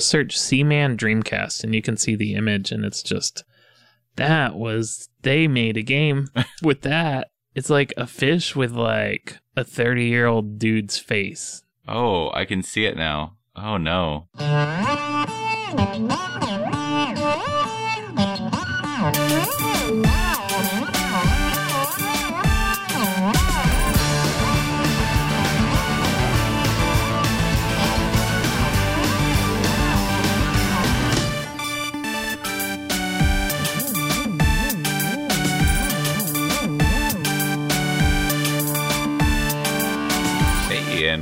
Search Seaman Dreamcast and you can see the image, and it's just that was they made a game with that. It's like a fish with like a 30 year old dude's face. Oh, I can see it now. Oh no.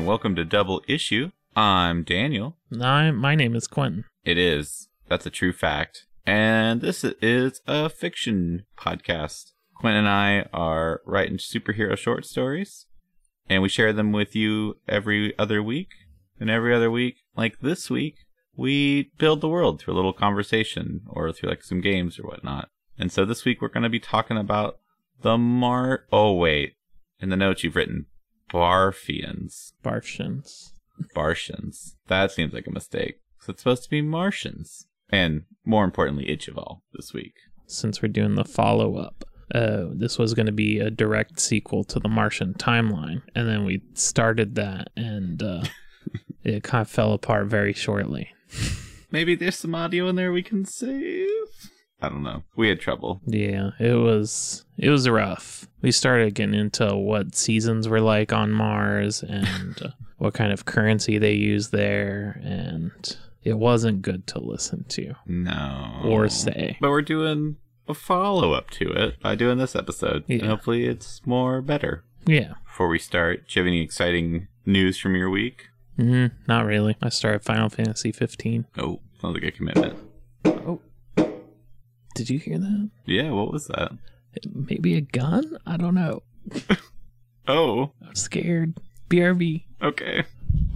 and welcome to Double Issue. I'm Daniel. No, my name is Quentin. It is. That's a true fact. And this is a fiction podcast. Quentin and I are writing superhero short stories, and we share them with you every other week. And every other week, like this week, we build the world through a little conversation or through like some games or whatnot. And so this week we're going to be talking about the Mar. Oh wait, in the notes you've written, Barfians, Barfians. Bartians. That seems like a mistake. So it's supposed to be Martians. And more importantly, Ichival this week. Since we're doing the follow up, uh, this was going to be a direct sequel to the Martian timeline. And then we started that and uh, it kind of fell apart very shortly. Maybe there's some audio in there we can save. I don't know. We had trouble. Yeah, it was it was rough. We started getting into what seasons were like on Mars and uh, what kind of currency they use there, and it wasn't good to listen to No. or say. But we're doing a follow up to it by doing this episode. And hopefully it's more better. Yeah, Before we start, do you have any exciting news from your week? mm, not really. I started Final Fantasy 15. Oh, sounds like a commitment. Oh, did you hear that? Yeah, what was that? Maybe a gun? I don't know. Oh, I'm scared. BRB. okay.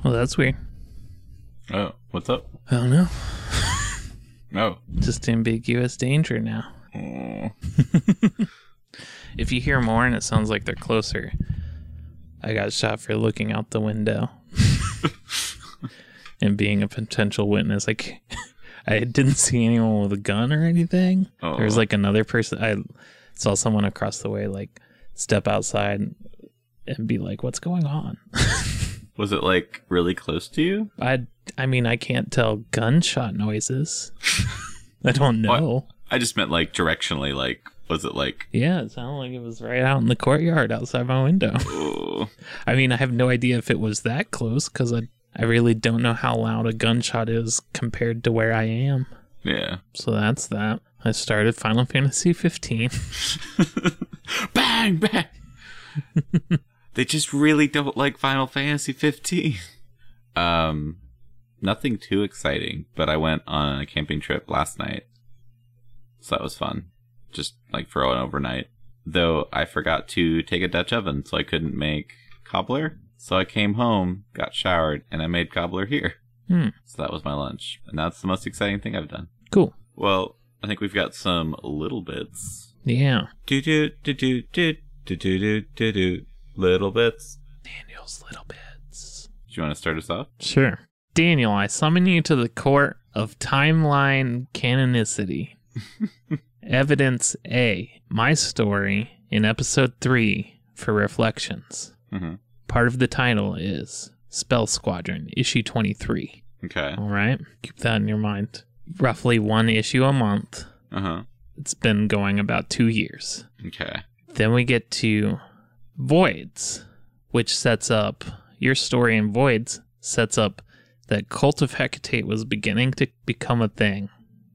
Well, that's weird. Oh, what's up? I don't know. Oh. Just ambiguous danger now. Oh. If you hear more and it sounds like they're closer, I got shot for looking out the window and being a potential witness. Like, I didn't see anyone with a gun or anything. Oh. There was oh. like another person. I saw someone across the way, like, step outside and be like, "What's going on?" Was it like really close to you? I, I mean, I can't tell gunshot noises. I don't know. I just meant like directionally. Like, was it like? Yeah, it sounded like it was right out in the courtyard outside my window. Oh, I mean, I have no idea if it was that close because I, I really don't know how loud a gunshot is compared to where I am. yeah. So that's that. I started Final Fantasy 15. bang bang. they just really don't like Final Fantasy 15. Um, nothing too exciting, but I went on a camping trip last night, so that was fun. Just like for an overnight. Though I forgot to take a Dutch oven, so I couldn't make cobbler. So I came home, got showered, and I made cobbler here. Hmm. So that was my lunch, and that's the most exciting thing I've done. Cool. Well, I think we've got some little bits. Yeah. Do do do do do do do do do do little bits. Daniel's little bits. Do you want to start us off? Sure. Daniel, I summon you to the court of timeline canonicity. Evidence A. My story in episode 3 for reflections. Mm-hmm. Part of the title is Spell Squadron, issue 23. Okay. All right. Keep that in your mind. Roughly one issue a month. Uh huh. It's been going about two years. Okay. Then we get to Voids, which sets up your story in Voids, sets up that Cult of Hecate was beginning to become a thing.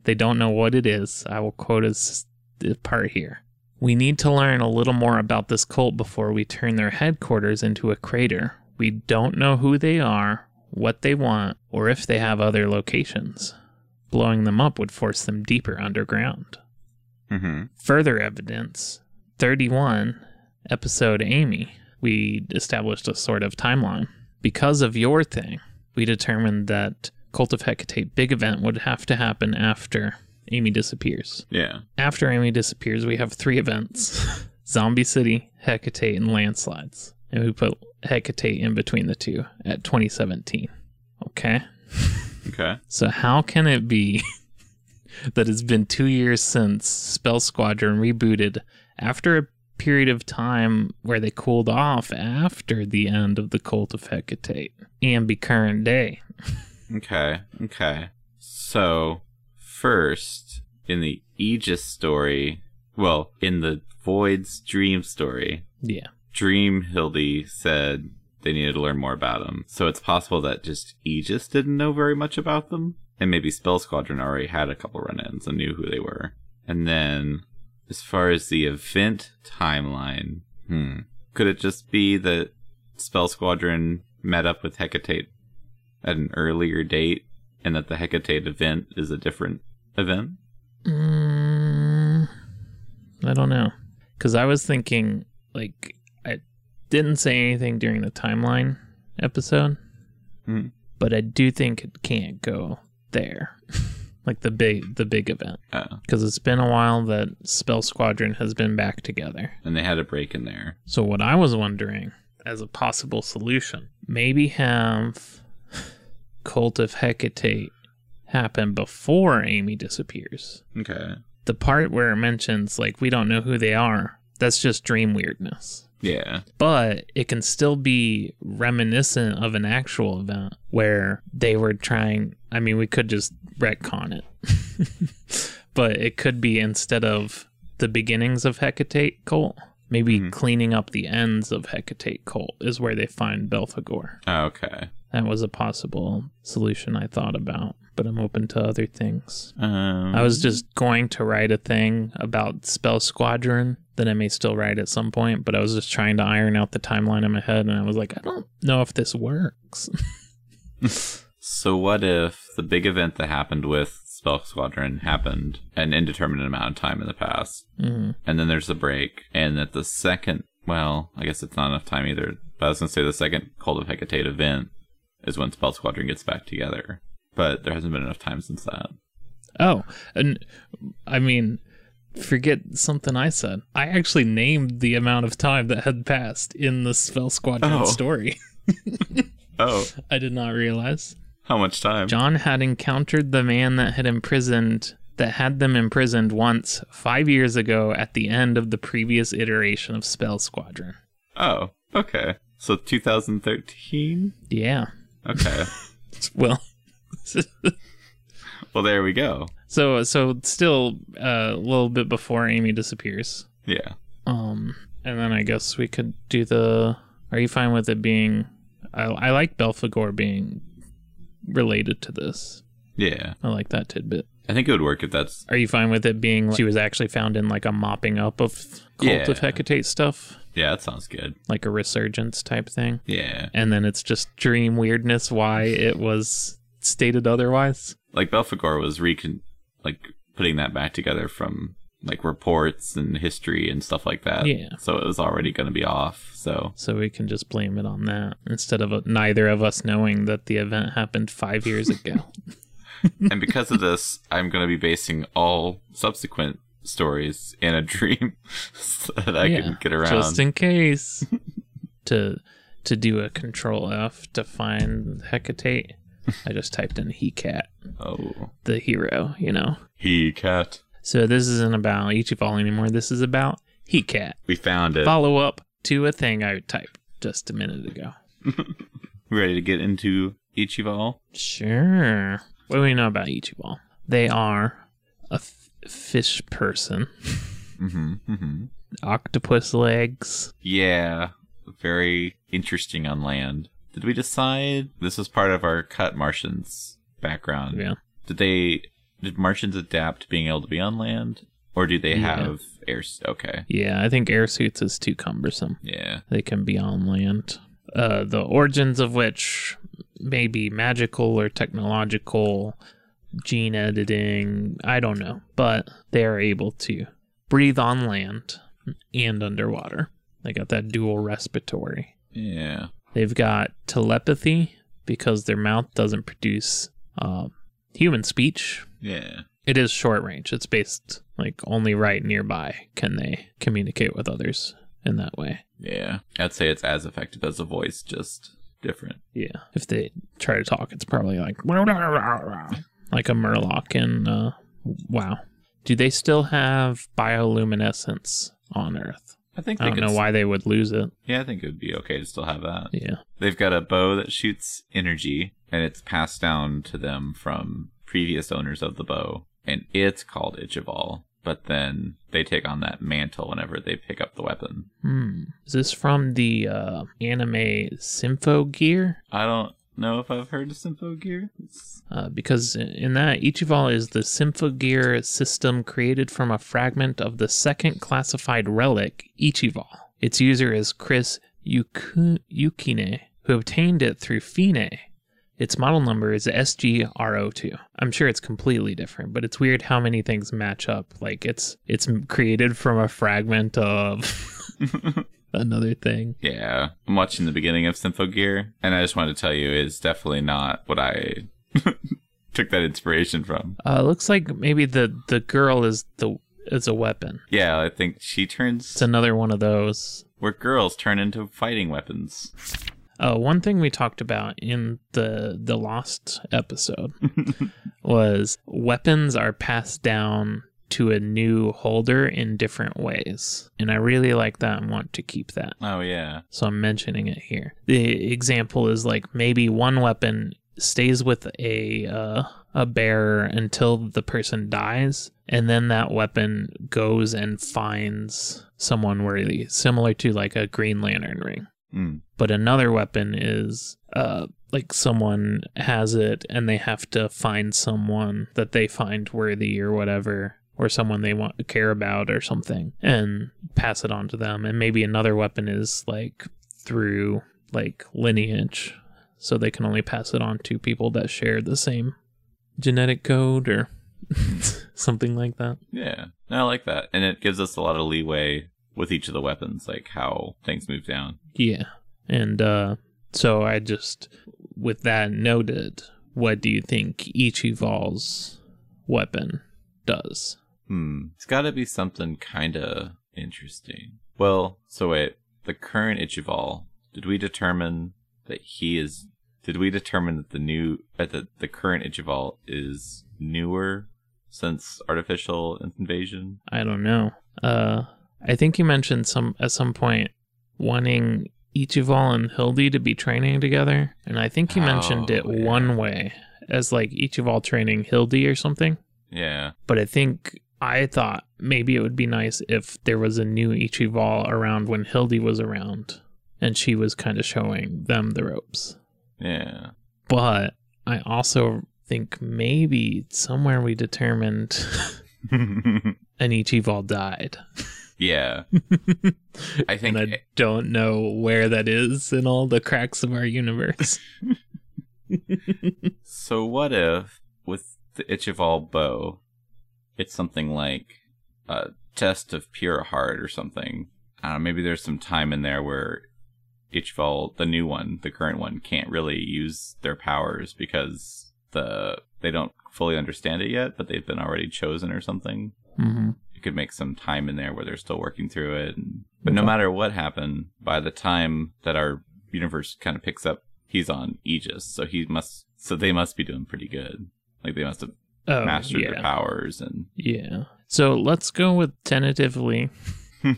They don't know what it is. I will quote as the part here. We need to learn a little more about this cult before we turn their headquarters into a crater. We don't know who they are, what they want, or if they have other locations. Blowing them up would force them deeper underground. Mm-hmm. Further evidence 31, episode Amy, we established a sort of timeline. Because of your thing, we determined that Cult of Hecate big event would have to happen after Amy disappears. Yeah. After Amy disappears, we have three events Zombie City, Hecate, and landslides. And we put Hecate in between the two at 2017. Okay. Okay. So how can it be that it's been two years since Spell Squadron rebooted after a period of time where they cooled off after the end of the Cult of Hecate and be current day? Okay. Okay. So, first, in the Aegis story, well, in the Void's dream story, Yeah. Dream Hildy said they needed to learn more about him. So it's possible that just Aegis didn't know very much about them. And maybe Spell Squadron already had a couple run ins and knew who they were. And then, as far as the event timeline, hmm. Could it just be that Spell Squadron met up with Hecate at an earlier date and that the Hecate event is a different event? Mm, I don't know. Because I was thinking, like, I didn't say anything during the timeline episode, Hmm. but I do think it can't go there, like the big the big event, Oh. because it's been a while that Spell Squadron has been back together. And they had a break in there. So what I was wondering, as a possible solution, maybe have Cult of Hecate happen before Amy disappears Okay. the part where it mentions like we don't know who they are that's just dream weirdness Yeah. but it can still be reminiscent of an actual event where they were trying i mean we could just retcon it but it could be instead of the beginnings of hecate cult maybe Mhm. cleaning up the ends of hecate cult is where they find belphegor Okay. that was a possible solution i thought about but i'm open to other things Um, I was just going to write a thing about Spell Squadron that I may still write at some point, but I was just trying to iron out the timeline in my head, and I was like, I don't know if this works. So what if the big event that happened with Spell Squadron happened an indeterminate amount of time in the past, Mhm. and then there's a break, and that the second, well, I guess it's not enough time either. But I was gonna say the second Cult of Hecate event is when Spell Squadron gets back together, but there hasn't been enough time since that. Oh, and I mean, forget something I said. I actually named the amount of time that had passed in the Spell Squadron Oh. story. Oh, I did not realize. how much time? John had encountered the man that had imprisoned that had them imprisoned once five years ago at the end of the previous iteration of Spell Squadron. Oh, okay. So 2013. Yeah. Okay. Well, well, there we go. so so still uh, a little bit before Amy disappears. Yeah. Um, and then I guess we could do the. Are you fine with it being? I, I like Belphegor being related to this. Yeah. I like that tidbit. I think it would work if that's Are you fine with it being she was actually found in like a mopping up of cult Yeah. of Hecate stuff, yeah, that sounds good. like a resurgence type thing, Yeah. and then it's just dream weirdness why it was stated otherwise. like Belphegor was recon like putting that back together from like reports and history and stuff like that. Yeah. So it was already going to be off. So So we can just blame it on that instead of uh, neither of us knowing that the event happened five years ago. and because of this, I'm going to be basing all subsequent stories in a dream so that I can get around. just in case to to do a control F to find Hecate. I just typed in he cat, oh, the hero, you know. he cat. So this isn't about Ichival anymore. This is about he cat. We found it. Follow up to a thing I typed just a minute ago. Ready to get into Ichival? Sure. What do we know about Ichival? They are a f- fish person, Mm-hmm. Mm-hmm. octopus legs. Yeah, very interesting on land. Did we decide this was part of our cut Martians background? Yeah. Did they did Martians adapt to being able to be on land, or do they Yeah. have air? Okay, Yeah, I think air suits is too cumbersome. yeah, They can be on land. Uh, the origins of which may be magical or technological, gene editing, I don't know. But they are able to breathe on land and underwater. They got that dual respiratory. yeah. They've got telepathy because their mouth doesn't produce uh, human speech. Yeah. It is short range. It's based like only right nearby can they communicate with others in that way. Yeah. I'd say it's as effective as a voice, just different. Yeah. If they try to talk, it's probably like like a Murloc in uh, WoW. Do they still have bioluminescence on Earth? I think I they don't know s- why they would lose it. Yeah, I think it would be okay to still have that. Yeah. They've got a bow that shoots energy, and it's passed down to them from previous owners of the bow, and it's called Ichival. But then they take on that mantle whenever they pick up the weapon. Hmm. Is this from the uh, anime Symphogear? I don't know if I've heard of Symphogear. Uh, because in that, Ichival is the Symphogear system created from a fragment of the second classified relic, Ichival. Its user is Chris Yuku- Yukine, who obtained it through Fine. Its model number is SGRO2. I'm sure it's completely different, but it's weird how many things match up. Like it's it's created from a fragment of another thing. Yeah, I'm watching the beginning of Symphogear, and I just wanted to tell you it's definitely not what I took that inspiration from. Uh, looks like maybe the the girl is the is a weapon. Yeah, I think she turns It's another one of those. where girls turn into fighting weapons. Uh, one thing we talked about in the the Lost episode was weapons are passed down to a new holder in different ways, and I really like that and want to keep that. Oh yeah, So I'm mentioning it here. The example is like maybe one weapon stays with a uh, a bearer until the person dies, and then that weapon goes and finds someone worthy, similar to like a Green Lantern ring. mm. But another weapon is uh, like someone has it and they have to find someone that they find worthy or whatever or someone they want to care about or something and pass it on to them. And maybe another weapon is like through like lineage. So they can only pass it on to people that share the same genetic code or something like that. Yeah. I like that, and it gives us a lot of leeway with each of the weapons, like how things move down. yeah. And uh so i just with that noted what do you think each ichival's weapon does Hmm. It's got to be something kind of interesting. Well, so wait. The current Ichival. Did we determine that he is? Did we determine that the new that the the current Ichival is newer since artificial invasion? I don't know. Uh, I think you mentioned some at some point wanting Ichival and Hildy to be training together, and I think you mentioned it Oh, yeah. one way as like Ichival training Hildy or something. Yeah. But I think I thought maybe it would be nice if there was a new Ichival around when Hildy was around, and she was kind of showing them the ropes. Yeah. But I also think maybe somewhere we determined an Ichival died. yeah. I think and I don't know where that is in all the cracks of our universe. So what if with the Ichival bow, it's something like a test of pure heart or something? I don't know. Maybe there's some time in there where Ichival, the new one, the current one, can't really use their powers because the they don't fully understand it yet, but they've been already chosen or something. hmm You could make some time in there where they're still working through it. And, but no matter what happened, by the time that our universe kind of picks up, he's on Aegis, so he must, so they must be doing pretty good. Like they must have Oh, mastered yeah. their powers and. Yeah. So let's go with tentatively.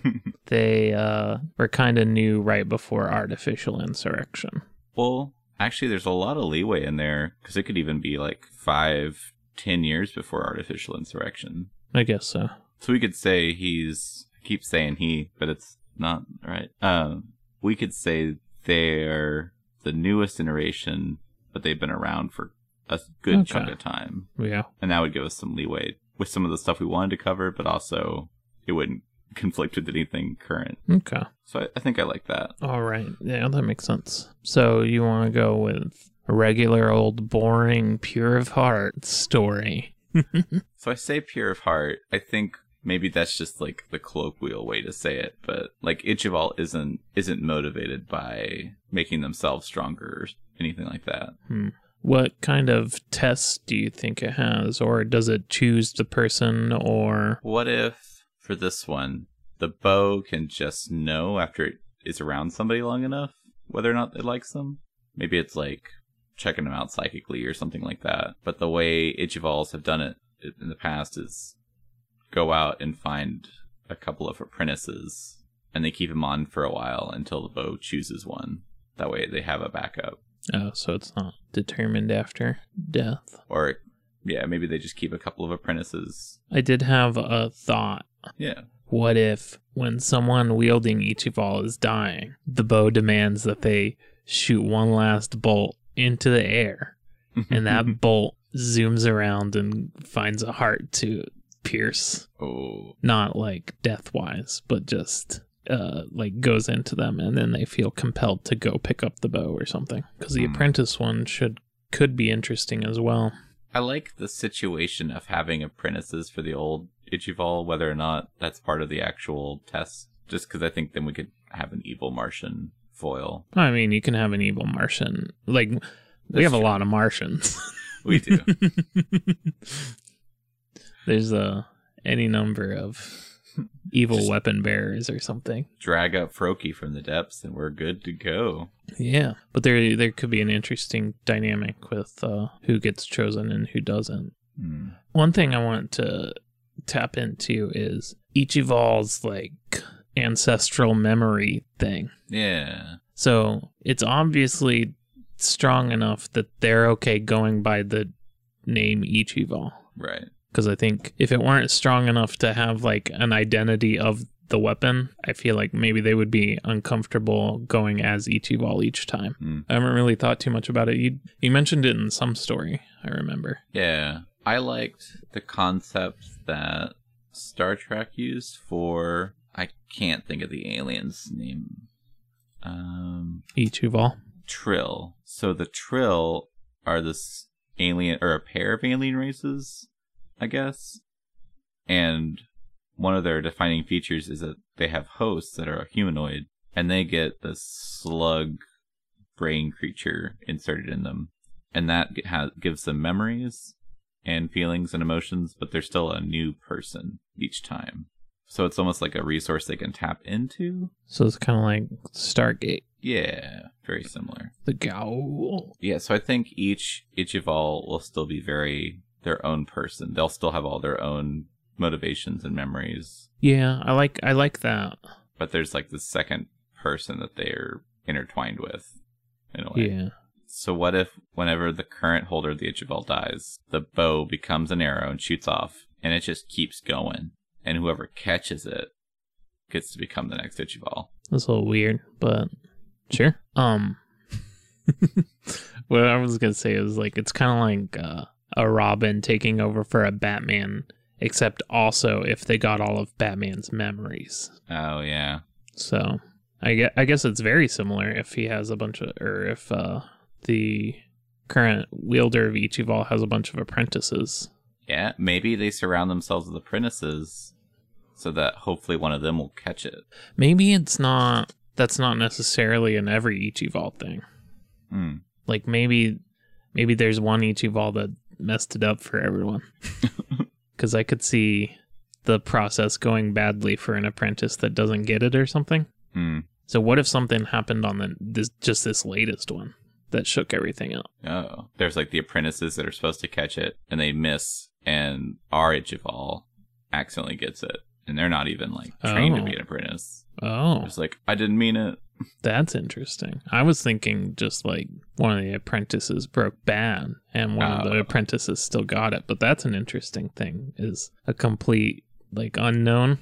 They uh, were kind of new right before artificial insurrection. well, actually, there's a lot of leeway in there because it could even be like five, ten years before artificial insurrection. I guess so. So we could say he's. I keep saying he, but it's not right. Um, we could say they're the newest iteration, but they've been around for a good Okay. chunk of time, Yeah. and that would give us some leeway with some of the stuff we wanted to cover, but also it wouldn't conflict with anything current. Okay. So I, I think I like that. All right. Yeah, that makes sense. So you want to go with a regular old boring pure of heart story. So I say pure of heart. I think maybe that's just like the colloquial way to say it, but like Ichival isn't isn't motivated by making themselves stronger or anything like that. Hmm. What kind of test do you think it has? Or does it choose the person or What if for this one the bow can just know after it is around somebody long enough whether or not it likes them? Maybe it's like checking them out psychically or something like that. But the way Ichivals have done it in the past is go out and find a couple of apprentices and they keep them on for a while until the bow chooses one. That way they have a backup. Oh, so it's not determined after death. Or, yeah, maybe they just keep a couple of apprentices. I did have a thought. Yeah. What if, when someone wielding Ichival is dying, the bow demands that they shoot one last bolt into the air, and that bolt zooms around and finds a heart to pierce? oh, Not like death wise, but just uh, like goes into them, and then they feel compelled to go pick up the bow or something. Because the Hmm. apprentice one should could be interesting as well. I like the situation of having apprentices for the old Ichival, whether or not that's part of the actual test. Just because I think then we could have an evil Martian foil. I mean, you can have an evil Martian. Like we That's have a lot of Martians. We do. There's a any number of evil weapon bearers or something. Drag up Froki from the depths, and we're good to go. Yeah, but there there could be an interesting dynamic with uh, who gets chosen and who doesn't. Hmm. One thing I want to tap into is Ichival's like ancestral memory thing. Yeah. So it's obviously strong enough that they're okay going by the name Ichival. Right. Because I think if it weren't strong enough to have like an identity of the weapon, I feel like maybe they would be uncomfortable going as Ichival each time. Hmm. I haven't really thought too much about it. You you mentioned it in some story, I remember. Yeah. I liked the concept that Star Trek used for. I can't think of the alien's name. Um, Ichival. Trill. So the Trill are this alien or a pair of alien races, I guess. And one of their defining features is that they have hosts that are humanoid and they get this slug brain creature inserted in them. And that ha- gives them memories and feelings and emotions, but they're still a new person each time. So it's almost like a resource they can tap into. So it's kind of like Stargate, Yeah, very similar. the Goa'uld. Yeah, so I think each Ichival will still be very their own person. They'll still have all their own motivations and memories, Yeah, I like I like that. but there's like the second person that they're intertwined with in a way. Yeah. So what if whenever the current holder of the Ichival dies, the bow becomes an arrow and shoots off, and it just keeps going, and whoever catches it gets to become the next Ichival. That's a little weird, but sure. Um, what I was gonna say is like it's kind of like uh, a Robin taking over for a Batman, except also if they got all of Batman's memories. Oh yeah, So I guess, I guess it's very similar if he has a bunch of, or if uh, the current wielder of Ichival has a bunch of apprentices. yeah. Maybe they surround themselves with apprentices, so that hopefully one of them will catch it. Maybe it's not. That's not necessarily an every Ichival thing. Hmm. Like maybe maybe there's one Ichival that messed it up for everyone. Cuz I could see the process going badly for an apprentice that doesn't get it or something. Hmm. So what if something happened on the this just this latest one that shook everything up? Oh, there's like the apprentices that are supposed to catch it, and they miss, and our Ichival accidentally gets it, and they're not even like trained to Oh. be an apprentice. Oh, It's like I didn't mean it. that's interesting. I was thinking just like one of the apprentices broke bad and one of ah. the Oh. apprentices still got it, but that's an interesting thing is a complete like unknown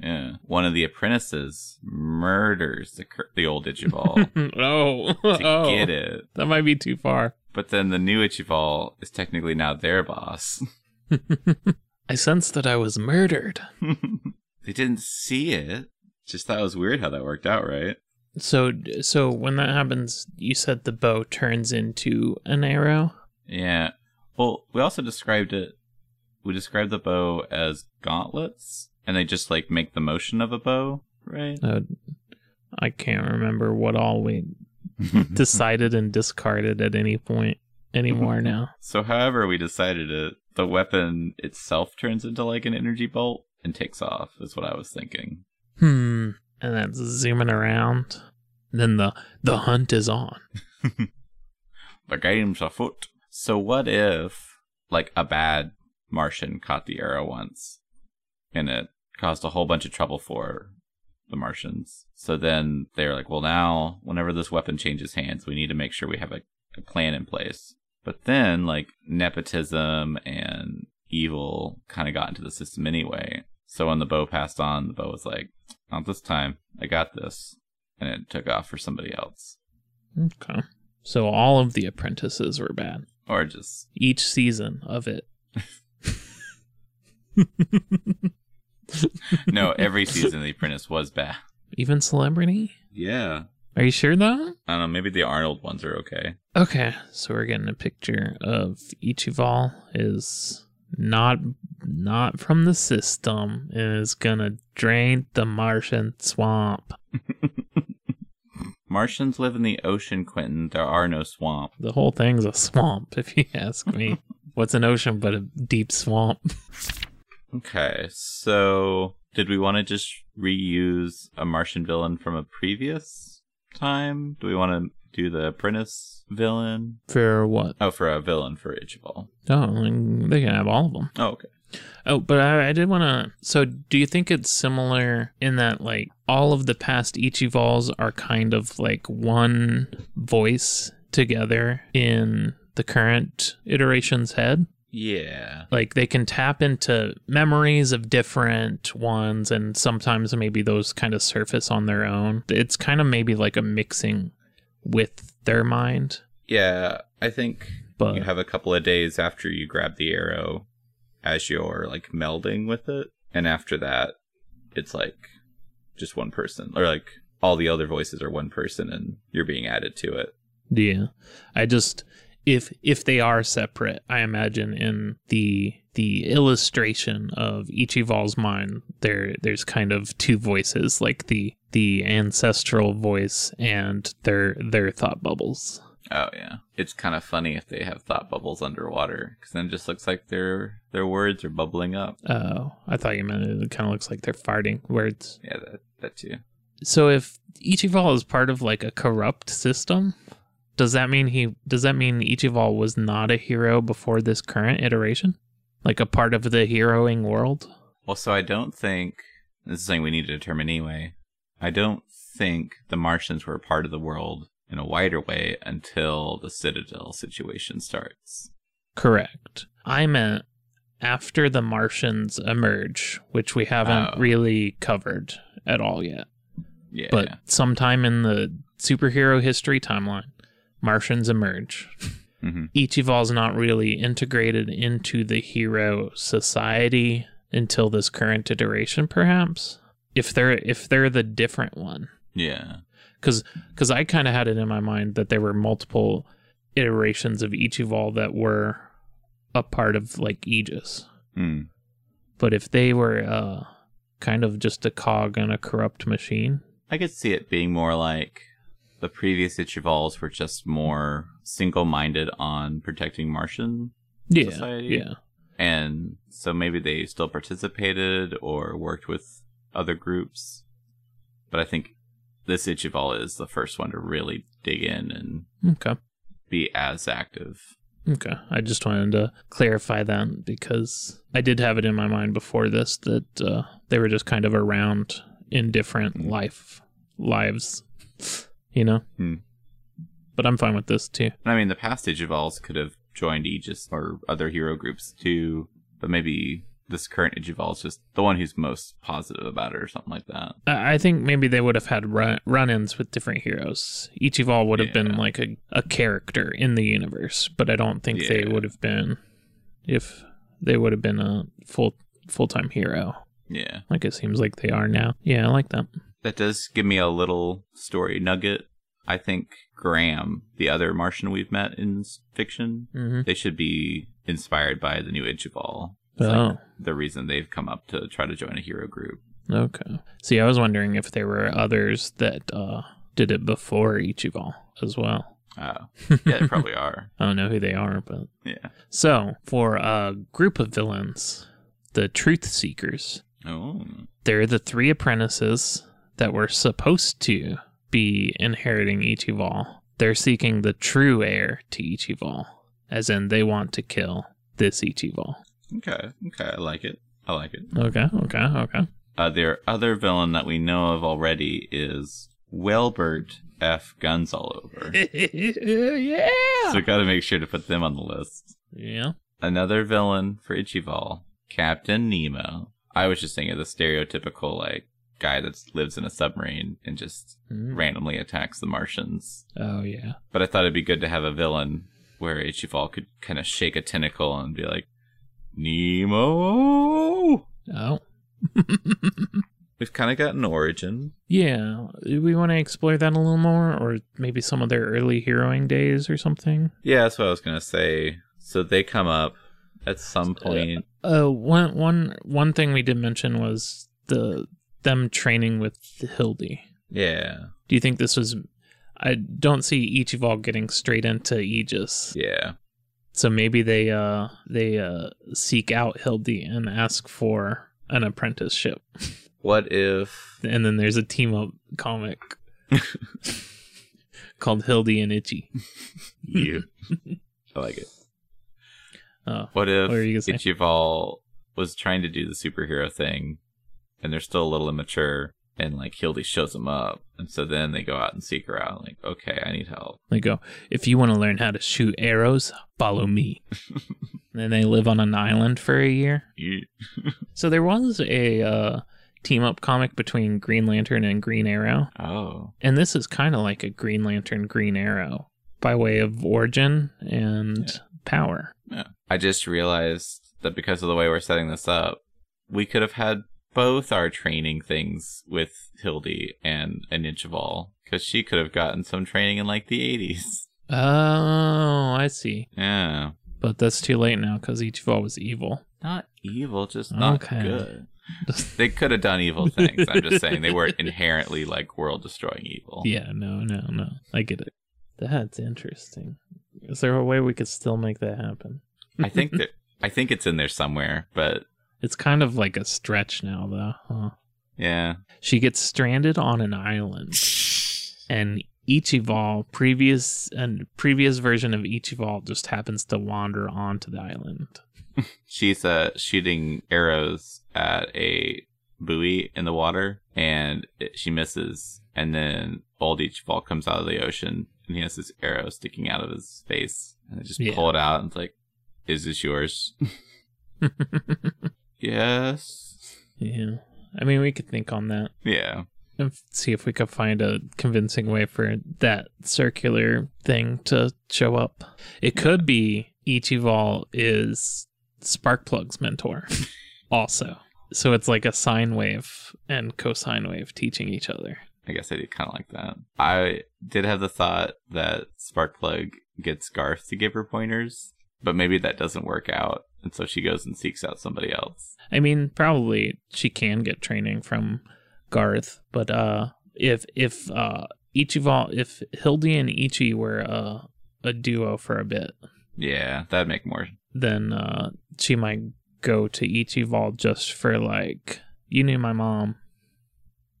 Yeah, one of the apprentices murders the the old Ichival oh, to oh, get it, that might be too far. but then the new Ichival is technically now their boss. I sensed that I was murdered. they didn't see it. Just thought it was weird how that worked out, right? So, so when that happens, you said the bow turns into an arrow. Yeah. Well, we also described it. We described the bow as gauntlets, and they just like make the motion of a bow, right? Uh, I can't remember what all we decided and discarded at any point anymore now. so, however we decided it, the weapon itself turns into like an energy bolt and takes off. Is what I was thinking. Hmm. And that's zooming around. Then the the hunt is on. the game's afoot. So what if, like, a bad Martian caught the arrow once, and it caused a whole bunch of trouble for the Martians. So then they're like, well, now whenever this weapon changes hands, we need to make sure we have a, a plan in place. But then, like, nepotism and evil kind of got into the system anyway. So when the bow passed on, the bow was like, not this time. I got this. And it took off for somebody else. Okay. So all of the apprentices were bad. Or just, Each season of it. no, every season of The Apprentice was bad. Even celebrity? Yeah. Are you sure though? I don't know. Maybe the Arnold ones are okay. Okay, so we're getting a picture of Ichival is not not from the system and is gonna drain the Martian swamp. Martians live in the ocean, Quentin. There are no swamp. The whole thing's a swamp, if you ask me. What's an ocean but a deep swamp? Okay, so did we want to just reuse a Martian villain from a previous time? Do we want to do the apprentice villain? For what? Oh, for a villain for Ichival. Oh, they can have all of them. Oh, okay. Oh, but I, I did want to. So, do you think it's similar in that, like, all of the past Ichivals are kind of like one voice together in the current iteration's head? Yeah. Like, they can tap into memories of different ones, and sometimes maybe those kind of surface on their own. It's kind of maybe like a mixing with their mind. Yeah, I think But you have a couple of days after you grab the arrow as you're like melding with it, and after that, it's like just one person, or like all the other voices are one person, and you're being added to it. Yeah. I just if if they are separate, I imagine in the the illustration of Ichival's mind, there there's kind of two voices, like the the ancestral voice and their their thought bubbles. Oh yeah, it's kind of funny if they have thought bubbles underwater, because then it just looks like their their words are bubbling up. Oh, I thought you meant it kind of looks like they're farting words. Yeah, that that too. So if Ichival is part of like a corrupt system, does that mean he does that mean Ichival was not a hero before this current iteration? Like a part of the heroing world? Well, so I don't think this is something we need to determine anyway. I don't think the Martians were a part of the world in a wider way until the Citadel situation starts. Correct. I meant after the Martians emerge, which we haven't Oh. really covered at all yet. Yeah, But sometime in the superhero history timeline, Martians emerge. hmm Ichival's not really integrated into the hero society until this current iteration, perhaps. If they're if they're the different one, yeah, because because I kind of had it in my mind that there were multiple iterations of Ichival that were a part of like Aegis. Hmm. But if they were uh, kind of just a cog in a corrupt machine, I could see it being more like the previous Ichivals were just more single-minded on protecting Martian yeah, Society? yeah, and so maybe they still participated or worked with other groups. But I think this Ichival is the first one to really dig in and okay. be as active. Okay. I just wanted to clarify that because I did have it in my mind before this that uh, they were just kind of around in different Mm. life lives, you know. Hmm. But I'm fine with this too. I mean, the past Ichivals could have joined Aegis or other hero groups too, but maybe this current Ichival is just the one who's most positive about it or something like that. I think maybe they would have had run- run-ins with different heroes. Ichival would have been like a, a character in the universe, but I don't think they would have been if they would have been a full full-time hero Yeah. like it seems like they are now. Yeah, I like that. That does give me a little story nugget. I think Graham, the other Martian we've met in fiction, Mhm. they should be inspired by the new Ichival. It's Oh. like the reason they've come up to try to join a hero group. Okay. See, I was wondering if there were others that uh, did it before Ichival as well. Oh, yeah, they probably are. I don't know who they are, but Yeah. so for a group of villains, the Truth Seekers, Oh, they're the three apprentices that were supposed to be inheriting Ichival, they're seeking the true heir to Ichival, as in they want to kill this Ichival. Okay, okay, I like it. I like it. Okay, okay, okay. Uh, their other villain that we know of already is Welbert F. Guns All Over. yeah. So we got to make sure to put them on the list. yeah. Another villain for Ichival, Captain Nemo. I was just thinking of the stereotypical like guy that lives in a submarine and just Mm. randomly attacks the Martians. Oh yeah. But I thought it'd be good to have a villain where Ichival could kind of shake a tentacle and be like, Nemo. Oh. We've kind of got an origin. yeah. Do we want to explore that a little more, or maybe some of their early heroing days or something? Yeah, that's what I was gonna say. So they come up at some point. Uh, one one one thing we did mention was the them training with Hildy. Yeah, Do you think this was? I don't see Ichival getting straight into Aegis, yeah. So maybe they uh they uh seek out Hildy and ask for an apprenticeship, What if? and then there's a team up comic called Hildy and Itchy. You. I like it. Oh, What if What you gonna? Ichival was trying to do the superhero thing, and they're still a little immature, and like Hildy shows them up, and so then they go out and seek her out. Like, okay, I need help. they go. If you want to learn how to shoot arrows, follow me. then they live on an island for a year. You. So there was a uh, team up comic between Green Lantern and Green Arrow, Oh, and this is kind of like a Green Lantern Green Arrow by way of origin and Yeah. power. yeah. I just realized that because of the way we're setting this up, we could have had both are training things with Hildy and an Ichival, because she could have gotten some training in like the 80s. Oh, I see. Yeah. But that's too late now because Ichival was evil. Not evil, just not Okay. good. They could have done evil things. I'm just saying they weren't inherently like world destroying evil. yeah, no, no, no. I get it. That's interesting. Is there a way we could still make that happen? I think that I think it's in there somewhere, but It's kind of like a stretch now, though. Huh? yeah. She gets stranded on an island, and Ichival, previous and previous version of Ichival, just happens to wander onto the island. She's uh shooting arrows at a buoy in the water and it, she misses and then old Ichival comes out of the ocean and he has this arrow sticking out of his face and they just Yeah. pull it out and it's like is this yours? yes. yeah, I mean, we could think on that Yeah. and see if we could find a convincing way for that circular thing to show up. It could be Ichival is Sparkplug's mentor, also. So it's like a sine wave and cosine wave teaching each other. I guess I did kind of like that. I did have the thought that Sparkplug gets Garth to give her pointers, but maybe that doesn't work out, and so she goes and seeks out somebody else. I mean, probably she can get training from Garth, but uh, if if uh, Ichival, if Hildy and Ichi were uh, a duo for a bit, Yeah, that'd make more. then uh, she might go to Ichival just for like, you knew my mom.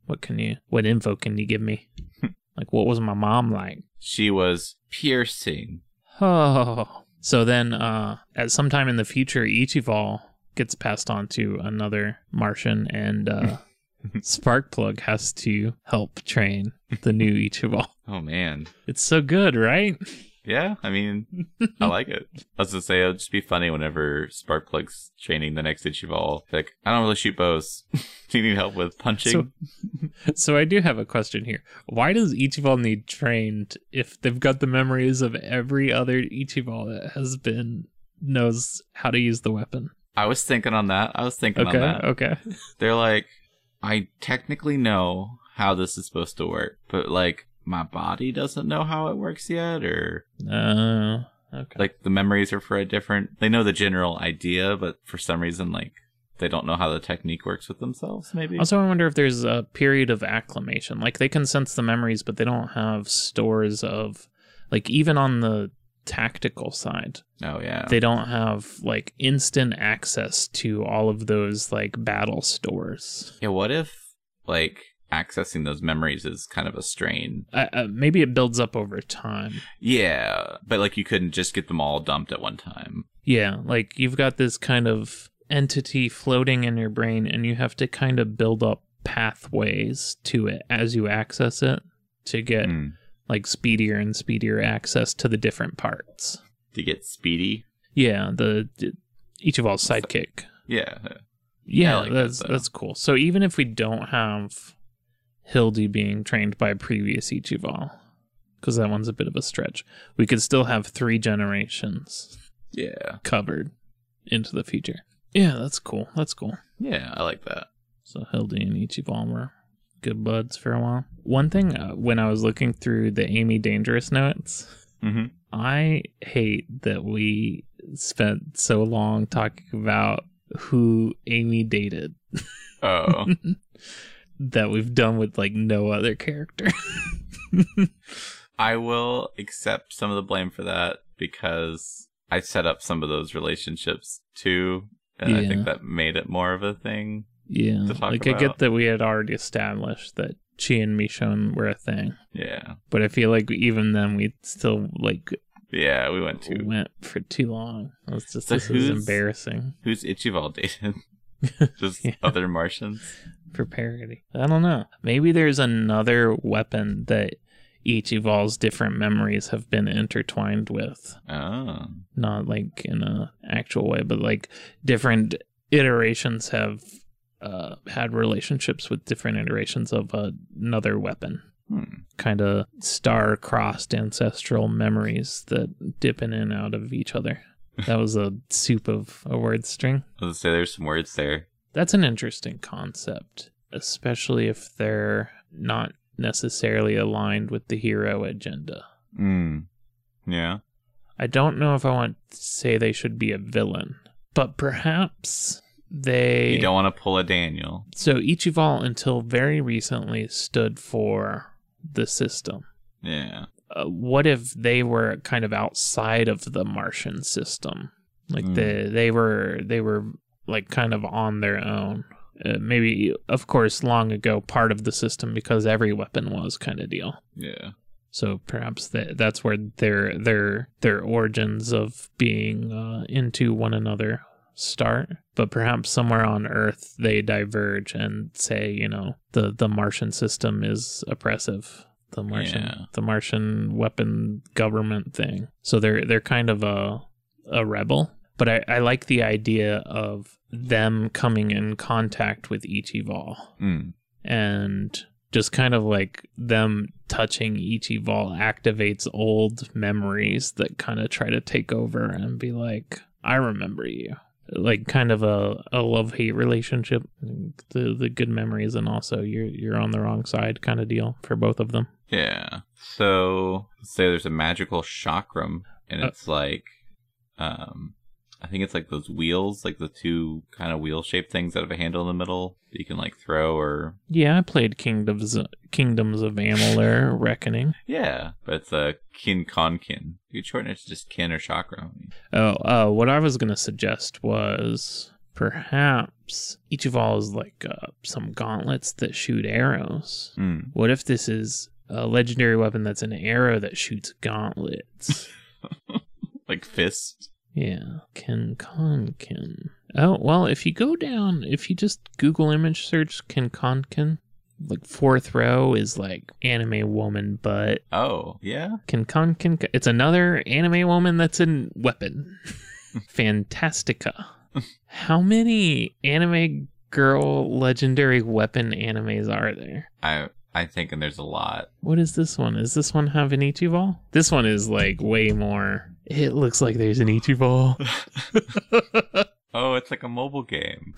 What can you? What info can you give me? like, what was my mom like? She was piercing. Oh. So then, uh, at some time in the future, Ichival gets passed on to another Martian, and uh, Sparkplug has to help train the new Ichival. Oh man. It's so good, right? Yeah, I mean, I like it. I was gonna say it'll just be funny whenever Sparkplug's training the next Ichival. Like, I don't really shoot bows. Do you need help with punching? So, so I do have a question here. Why does Ichival need trained if they've got the memories of every other Ichival that has been knows how to use the weapon? I was thinking on that. I was thinking Okay, on that. okay. They're like, I technically know how this is supposed to work, but like my body doesn't know how it works yet, or Uh, okay. like the memories are for a different. They know the general idea, but for some reason, like they don't know how the technique works with themselves. Maybe. Also, I wonder if there's a period of acclimation. Like they can sense the memories, but they don't have stores of, like even on the tactical side, oh yeah. they don't have like instant access to all of those like battle stores. Yeah, what if like accessing those memories is kind of a strain. Uh, uh, maybe it builds up over time. Yeah, but like you couldn't just get them all dumped at one time. Yeah, like you've got this kind of entity floating in your brain, and you have to kind of build up pathways to it as you access it to get Mm. like speedier and speedier access to the different parts. To get speedy. Yeah, the, the Ichival sidekick. Yeah. Yeah, I like that's though. that's cool. So even if we don't have Hildy being trained by a previous Ichival, because that one's a bit of a stretch, we could still have three generations Yeah. covered into the future. Yeah, that's cool. That's cool. Yeah, I like that. So Hildy and Ichival were good buds for a while. One thing uh, when I was looking through the Amy Dangerous notes, Mm-hmm. I hate that we spent so long talking about who Amy dated Oh. that we've done with like no other character. I will accept some of the blame for that because I set up some of those relationships too. And I think that made it more of a thing. yeah, like I about. get that we had already established that she and Michonne were a thing, Yeah. but I feel like even then we still like Yeah, we went to. went for too long. It was just So this is who's- embarrassing Who's Ichival dated? Just Yeah. other Martians? For parody. I don't know. Maybe there's another weapon that Ichival's different memories have been intertwined with. Oh. Not like in a actual way, but like different iterations have uh, had relationships with different iterations of uh, another weapon. Hmm. Kind of star crossed ancestral memories that dip in and out of each other. That was a soup of a word string. I was say there's some words there. That's an interesting concept, especially if they're not necessarily aligned with the hero agenda. Mm. Yeah. I don't know if I want to say they should be a villain, but perhaps they. You don't want to pull a Daniel. So Ichival, until very recently, stood for the system. Yeah. Uh, what if they were kind of outside of the Martian system? Like Mm. they they were they were like kind of on their own. Uh, maybe, of course, long ago, part of the system because every weapon was kind of deal. Yeah. So perhaps that that's where their their their origins of being uh, into one another start. But perhaps somewhere on Earth they diverge and say, you know, the the Martian system is oppressive. The Martian Yeah. the Martian weapon government thing. So they're they're kind of a a rebel. But I, I like the idea of them coming in contact with Ichival Mm. and just kind of like them touching Ichival activates old memories that kind of try to take over and be like, I remember you. Like kind of a, a love hate relationship. The the good memories and also you're you're on the wrong side kind of deal for both of them. Yeah. So say there's a magical chakram, and Uh, it's like, um, I think it's like those wheels, like the two kind of wheel shaped things that have a handle in the middle that you can like throw or Yeah, I played Kingdoms Kingdoms of Amalur Reckoning. yeah, but it's a Kenkonkin. You could shorten it to just kin or chakra. Oh, uh, what I was gonna suggest was perhaps Ichival is like uh, some gauntlets that shoot arrows. Mm. What if this is a legendary weapon that's an arrow that shoots gauntlets? Like fist. Yeah, Kenkonkin. Oh well, if you go down, if you just Google image search Kenkonkin, like fourth row is like anime woman, but Oh yeah. Kenkonkin, it's another anime woman that's a weapon. Fantastica. How many anime girl legendary weapon animes are there? I I think and there's a lot. What is this one? Is this one have an ball This one is like way more. It looks like there's an Ichival. Oh, it's like a mobile game.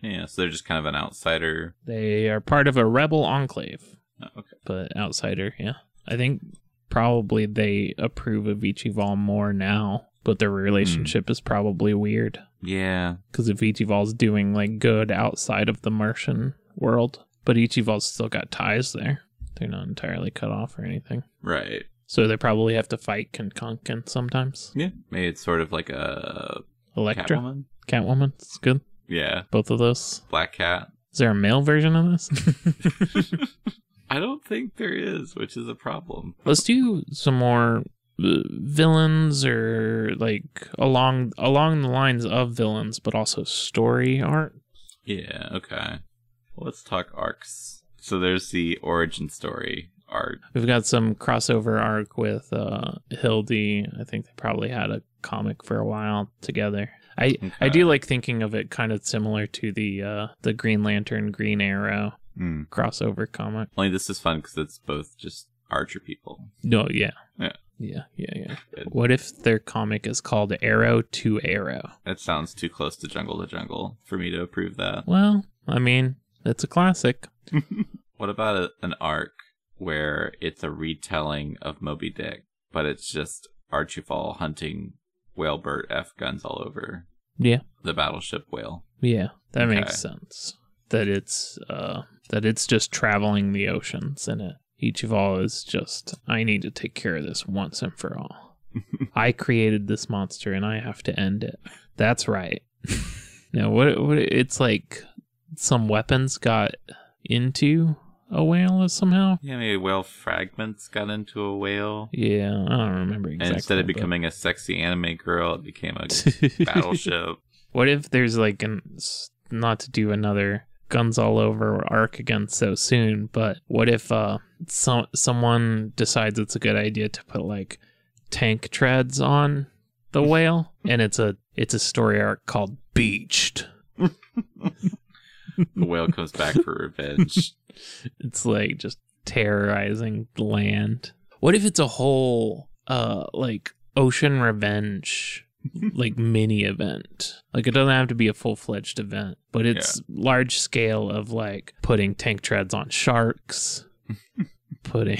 Yeah, so they're just kind of an outsider. they are part of a rebel enclave, Oh, okay. but outsider, yeah. I think probably they approve of Ichival more now, but their relationship hmm. is probably weird. Yeah. Because if Ichival's doing like good outside of the Martian world, but Ichival's still got ties there. They're not entirely cut off or anything. Right. So they probably have to fight Kenkonkin sometimes. Yeah. Maybe it's sort of like a Electra, Catwoman. Catwoman, it's good. Yeah. Both of those. Black Cat. Is there a male version of this? I don't think there is, which is a problem. Let's do some more uh, villains or like along along the lines of villains, but also story art. Yeah, okay. Let's talk arcs. So there's the origin story arc. We've got some crossover arc with uh Hildy. I think they probably had a comic for a while together. I I do like thinking of it kind of similar to the uh the Green Lantern Green Arrow Hmm. crossover comic. Only this is fun because it's both just Archer people. No, yeah. Yeah. Yeah, yeah, yeah. Good. What if their comic is called Arrow to Arrow? That sounds too close to Jungle to Jungle for me to approve that. Well, I mean, it's a classic. What about a, an arc where it's a retelling of Moby Dick, but it's just Archibald hunting Whalebert F guns all over Yeah. the battleship whale? Yeah, that Okay. makes sense. That it's uh that it's just traveling the oceans and it Ichival is just I need to take care of this once and for all. I created this monster and I have to end it. That's right. now what what it's like some weapons got into a whale somehow? Yeah, maybe whale fragments got into a whale. Yeah, I don't remember exactly. And instead of but- becoming a sexy anime girl, it became a battleship. What if there's like an not to do another guns all over arc again so soon, but what if uh some someone decides it's a good idea to put like tank treads on the whale and it's a it's a story arc called Beached. the whale comes back for revenge. It's like just terrorizing land. What if it's a whole uh like ocean revenge like mini event. Like it doesn't have to be a full fledged event, but it's large scale of like putting tank treads on sharks, putting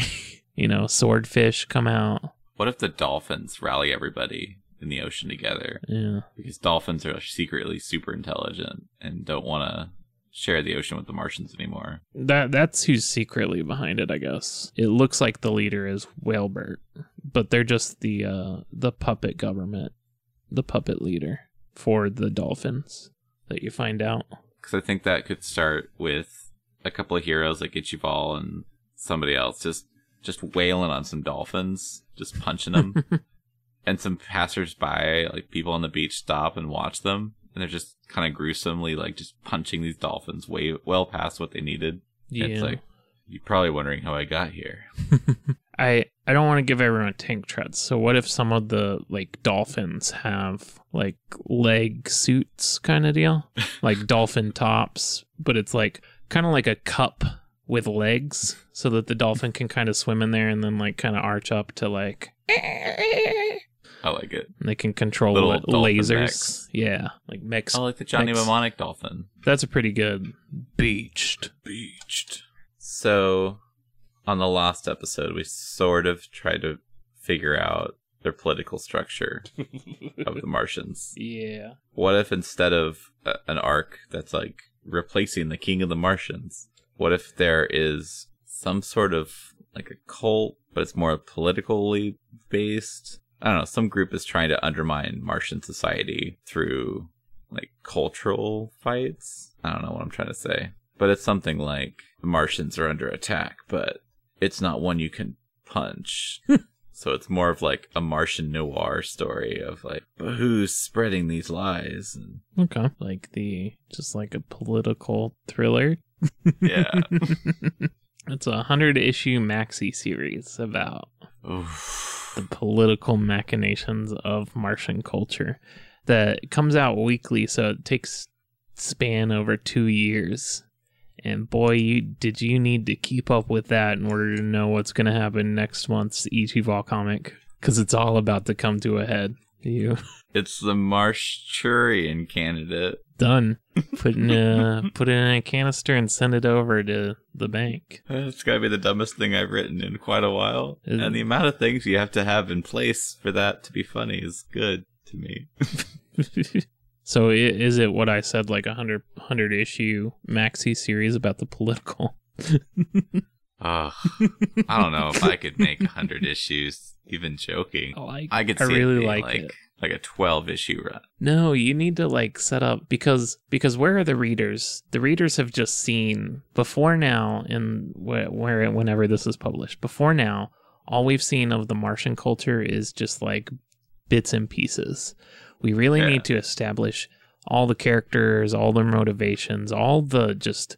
you know swordfish come out. What if the dolphins rally everybody in the ocean together? Yeah, Because dolphins are secretly super intelligent and don't want to share the ocean with the Martians anymore. that that's who's secretly behind it. I guess it looks like the leader is Whalebert, but they're just the uh the puppet government, the puppet leader for the dolphins that you find out. Because I think that could start with a couple of heroes like Ichival and somebody else just just wailing on some dolphins, just punching them, and some passersby, like people on the beach, stop and watch them, and they're just kind of gruesomely like just punching these dolphins way well past what they needed. Yeah. It's like you're probably wondering how I got here. I I don't want to give everyone tank treads. So what if some of the like dolphins have like leg suits kind of deal, like dolphin tops, but it's like kind of like a cup with legs, so that the dolphin can kind of swim in there and then like kind of arch up to like. I like it. and They can control Little la- lasers. mechs. Yeah, like mechs. I like the Johnny Mechs. Mnemonic dolphin. That's a pretty good beached. beached. So, on the last episode, we sort of tried to figure out their political structure of the Martians. Yeah. What if instead of a, an arc that's like replacing the king of the Martians, what if there is some sort of like a cult, but it's more politically based? I don't know. Some group is trying to undermine Martian society through like cultural fights. I don't know what I'm trying to say, but it's something like the Martians are under attack, but it's not one you can punch. so it's more of like a Martian noir story of like, but who's spreading these lies? And Okay. Like the just like a political thriller. yeah, It's a hundred issue maxi series about Oof. the political machinations of Martian culture that comes out weekly, so it takes span over two years. And boy, you, did you need to keep up with that in order to know what's going to happen next month's Ichival comic, because it's all about to come to a head. You it's the Martian candidate. done. Put in a, put it in a canister and send it over to the bank. It's gotta be the dumbest thing I've written in quite a while. And the amount of things you have to have in place for that to be funny is good to me. so is it what I said, like a hundred hundred issue maxi series about the political? Ugh. I don't know if I could make a hundred issues, even joking. Oh, I like. I could I see really like like it. like a 12 issue run. No, you need to like set up because because where are the readers? The readers have just seen before now in where, where whenever this is published. Before now, all we've seen of the Martian culture is just like bits and pieces. We really Yeah. need to establish all the characters, all their motivations, all the just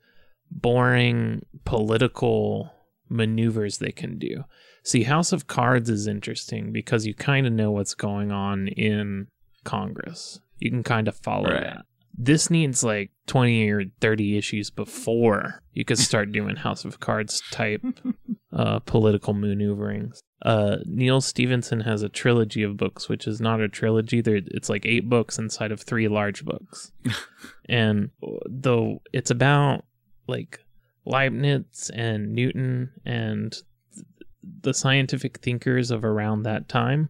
boring political maneuvers they can do. See, House of Cards is interesting because you kind of know what's going on in Congress. You can kind of follow Right. that. This needs like 20 or 30 issues before you could start doing House of Cards type uh, political maneuverings. Uh, Neal Stephenson has a trilogy of books, which is not a trilogy. There, it's like eight books inside of three large books, and though it's about like Leibniz and Newton and the scientific thinkers of around that time,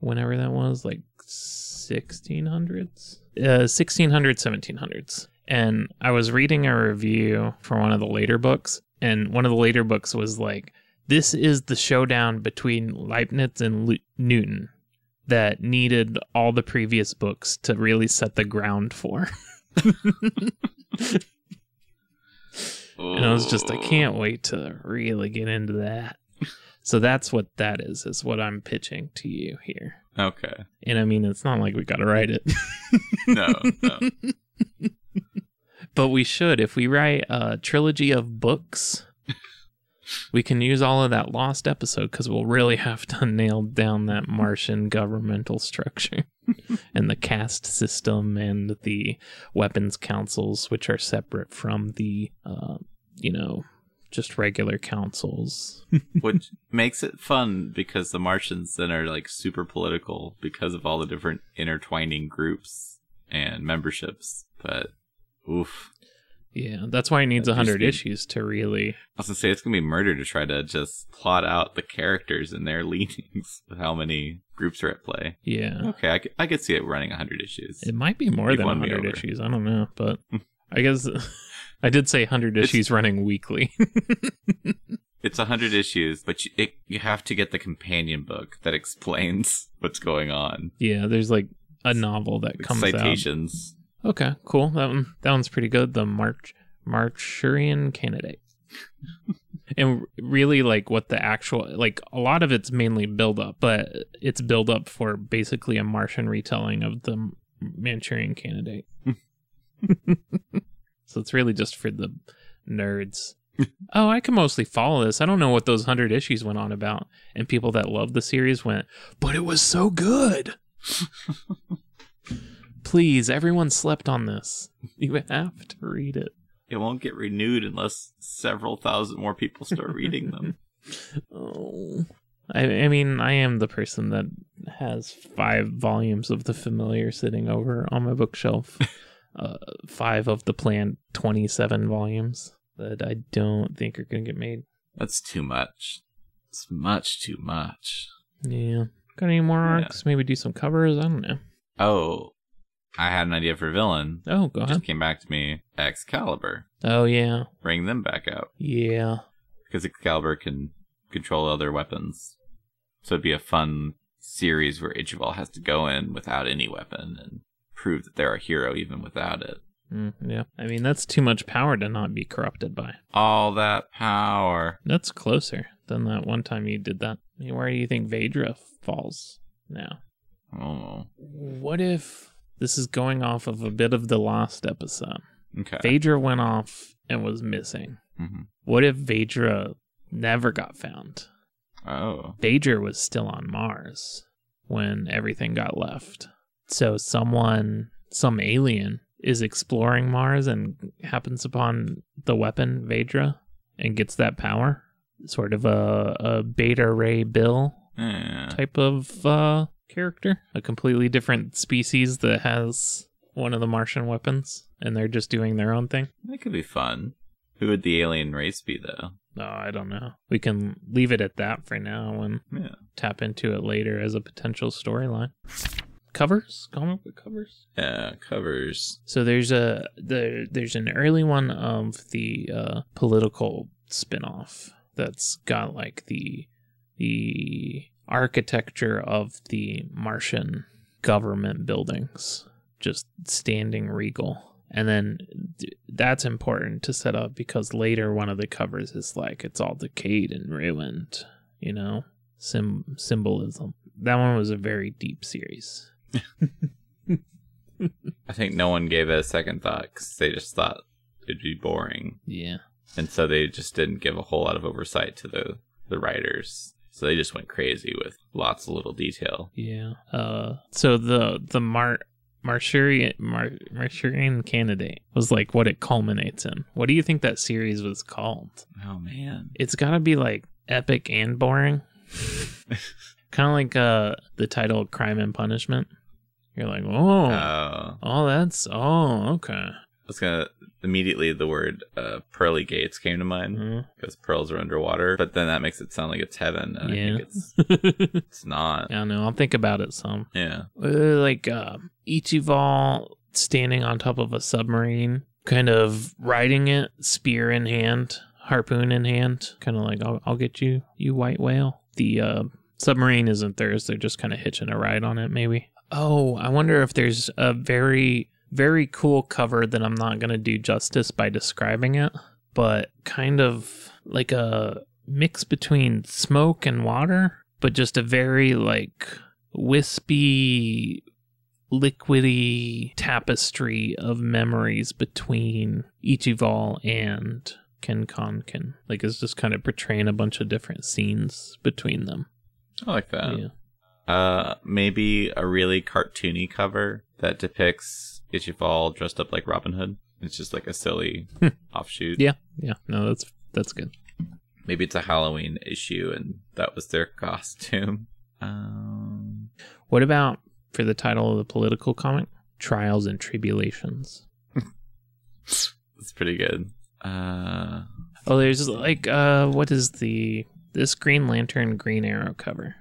whenever that was, like 1600s, uh, 1600s, 1700s. And I was reading a review for one of the later books, and one of the later books was like, this is the showdown between Leibniz and Newton that needed all the previous books to really set the ground for. I was just, I can't wait to really get into that. So that's what that is, is what I'm pitching to you here. Okay. And I mean, it's not like we got to write it, No, no. but we should. If we write a trilogy of books, we can use all of that lost episode because we'll really have to nail down that Martian governmental structure and the caste system and the weapons councils, which are separate from the, uh, you know, just regular councils. Which makes it fun because the Martians then are like super political because of all the different intertwining groups and memberships. But oof. Yeah, that's why it needs a hundred issues to really. I was gonna say it's gonna be murder to try to just plot out the characters and their leanings with how many groups are at play. Yeah, Okay, I could, I could see it running 100 issues. it might be more You've than won hundred issues. I don't know, but I guess I did say hundred It's- issues running weekly. It's 100 issues, but you, it, you have to get the companion book that explains what's going on. yeah, there's like a novel that comes out. citations. Okay, cool. That one that one's pretty good. The March Marchurian candidate. and really like what the actual like a lot of it's mainly build up, but it's build up for basically a Martian retelling of the Manchurian candidate. So it's really just for the nerds. oh, I can mostly follow this. I don't know what those 100 issues went on about. And people that love the series went, "But it was so good." Please, everyone slept on this. You have to read it. It won't get renewed unless several thousand more people start reading them. Oh. I, I mean, I am the person that has five volumes of The Familiar sitting over on my bookshelf. Uh, five of the planned 27 volumes that I don't think are going to get made. That's too much. It's much too much. Yeah. Got any more Yeah. arcs? Maybe do some covers? I don't know. Oh, I had an idea for a villain. Oh, go ahead. just came back to me. Excalibur. Oh, yeah. Bring them back out. Yeah. Because Excalibur can control other weapons. So it'd be a fun series where Ichival has to go in without any weapon and prove that they're a hero even without it. Mm, yeah. I mean, that's too much power to not be corrupted by. All that power. That's closer than that one time you did that. I mean, where do you think Vedra falls now? Oh. What if this is going off of a bit of the last episode? Okay. Vedra went off and was missing. hmm What if Vedra never got found? Oh. Vedra was still on Mars when everything got left. So someone, some alien, is exploring Mars and happens upon the weapon Vedra and gets that power. Sort of a, a Beta Ray Bill Yeah. type of uh, character, a completely different species that has one of the Martian weapons, and they're just doing their own thing. That could be fun. Who would the alien race be, though? No, I don't know. We can leave it at that for now and Yeah. tap into it later as a potential storyline. Covers, comic book covers. Yeah, covers. So there's a there there's an early one of the uh, political spin-off that's got like the the architecture of the Martian government buildings just standing regal. And then that's important to set up because later one of the covers is like it's all decayed and ruined, you know, Sim- symbolism. That one was a very deep series. I think no one gave it a second thought because they just thought it'd be boring, Yeah. and so they just didn't give a whole lot of oversight to the the writers. So they just went crazy with lots of little detail. Yeah. Uh so the the Mar Marshurian Mar- Marshurian candidate was like what it culminates in. What do you think that series was called? Oh man, It's got to be like epic and boring. kind of like uh the title Crime and Punishment. You're like, "Oh, uh, oh that's oh, okay." I was gonna immediately the word uh, pearly gates came to mind Mhm. because pearls are underwater, but then that makes it sound like it's heaven, and I think it's it's not. I don't know. I'll think about it some. Yeah, Uh, like uh, Ichival standing on top of a submarine, kind of riding it, spear in hand, harpoon in hand, kind of like I'll, I'll get you, you white whale. The uh, submarine isn't theirs; they're just kind of hitching a ride on it, maybe. Oh, I wonder if there's a very, very cool cover that I'm not gonna do justice by describing it, but kind of like a mix between smoke and water, but just a very like wispy, liquidy tapestry of memories between Ichival and Kenkonkin. Like it's just kind of portraying a bunch of different scenes between them. I like that. yeah. Uh, maybe a really cartoony cover that depicts Ichival dressed up like Robin Hood. It's just like a silly offshoot. Yeah. Yeah. No, that's that's good. Maybe it's a Halloween issue and that was their costume. Um, What about for the title of the political comic? Trials and Tribulations. that's pretty good. Uh, Oh, there's like uh what is the this Green Lantern Green Arrow cover,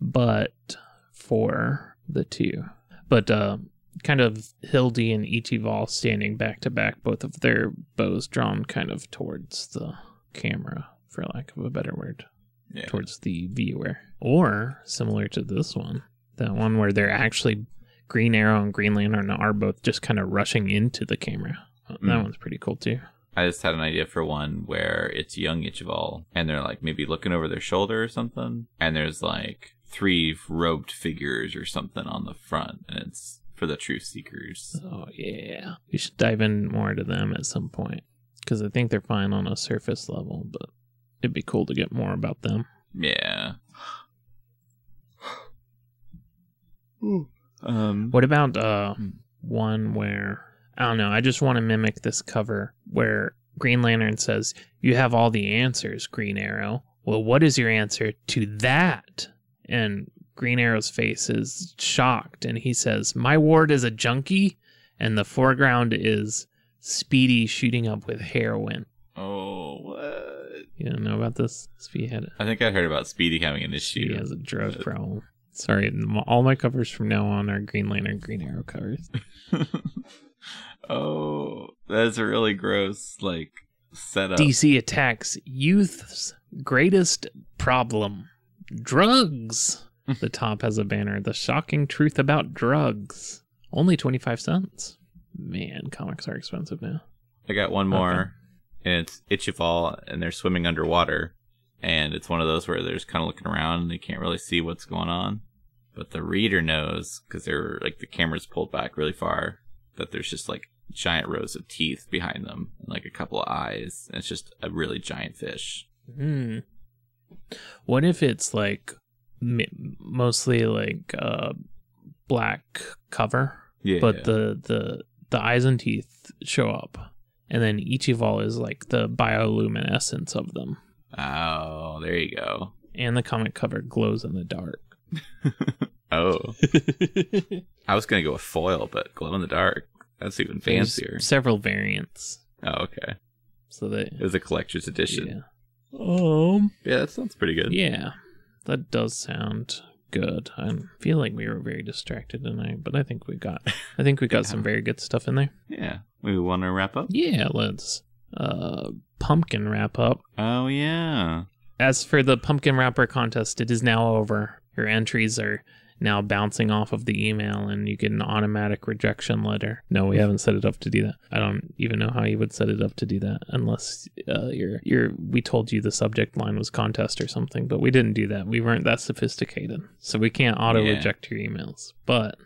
but for the two, but uh, kind of Hildy and Ichival standing back to back, both of their bows drawn kind of towards the camera, for lack of a better word, yeah. towards the viewer, or similar to this one, that one where they're actually Green Arrow and Green Lantern are both just kind of rushing into the camera. That Mm. one's pretty cool too. I just had an idea for one where it's young Ichival and they're like maybe looking over their shoulder or something, and there's like three robed figures or something on the front, and it's for the truth seekers. Oh yeah, we should dive in more to them at some point because I think they're fine on a surface level, but it'd be cool to get more about them. Yeah. Um. What about uh Hmm. one where I don't know? I just want to mimic this cover where Green Lantern says, "You have all the answers, Green Arrow." Well, what is your answer to that? And Green Arrow's face is shocked, and he says, "My ward is a junkie," and the foreground is Speedy shooting up with heroin. Oh, what? You don't know about this? Speedy had I think I heard about Speedy having an issue. has a drug problem. Sorry, all my covers from now on are Green Lantern, Green Arrow covers. oh, that's a really gross like setup. DC attacks youth's greatest problem drugs. the top has a banner The Shocking Truth About Drugs. Only 25 cents. Man, comics are expensive now. I got one more, and it's Ichival, and they're swimming underwater, and it's one of those where they're just kind of looking around and they can't really see what's going on, but the reader knows because they're like the camera's pulled back really far that there's just like giant rows of teeth behind them and like a couple of eyes, and it's just a really giant fish. Hmm. What if it's like mostly like uh, black cover, Yeah, but the the the eyes and teeth show up, and then Ichival is like the bioluminescence of them, oh, there you go. and the comic cover glows in the dark. Oh, I was gonna go with foil, but glow in the dark. That's even There's fancier. several variants, Oh, okay. so that It was a collector's edition. yeah. Um. Yeah, that sounds pretty good. Yeah, that does sound good. I feel like we were very distracted tonight, but I think we got I think we got Yeah. some very good stuff in there. Yeah. We want to wrap up? Yeah, let's uh pumpkin wrap up. Oh, yeah. As for the pumpkin wrapper contest, it is now over. Your entries are now bouncing off of the email and you get an automatic rejection letter. No, we haven't set it up to do that. I don't even know how you would set it up to do that unless uh, you're you're we told you the subject line was contest or something, but we didn't do that. We weren't that sophisticated. So we can't auto reject your emails. But